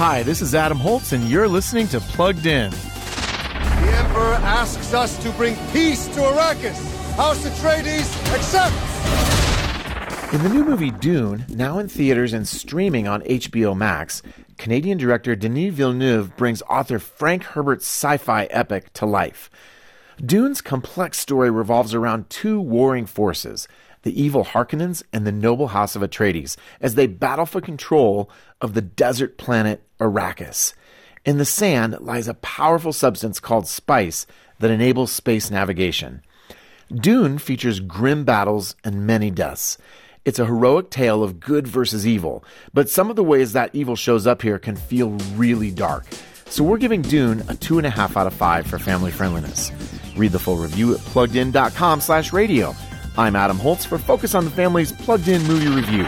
Hi, this is Adam Holz, and you're listening to Plugged In. The Emperor asks us to bring peace to Arrakis. House Atreides accepts. In the new movie Dune, now in theaters and streaming on HBO Max, Canadian director Denis Villeneuve brings author Frank Herbert's sci fi epic to life. Dune's complex story revolves around two warring forces the evil Harkonnens and the noble House of Atreides as they battle for control of the desert planet Arrakis. In the sand lies a powerful substance called spice that enables space navigation. Dune features grim battles and many deaths. It's a heroic tale of good versus evil, but some of the ways that evil shows up here can feel really dark. So we're giving Dune a two and a half out of five for family friendliness. Read the full review at pluggedin.com slash radio. I'm Adam Holz for Focus on the Family's Plugged In Movie Review.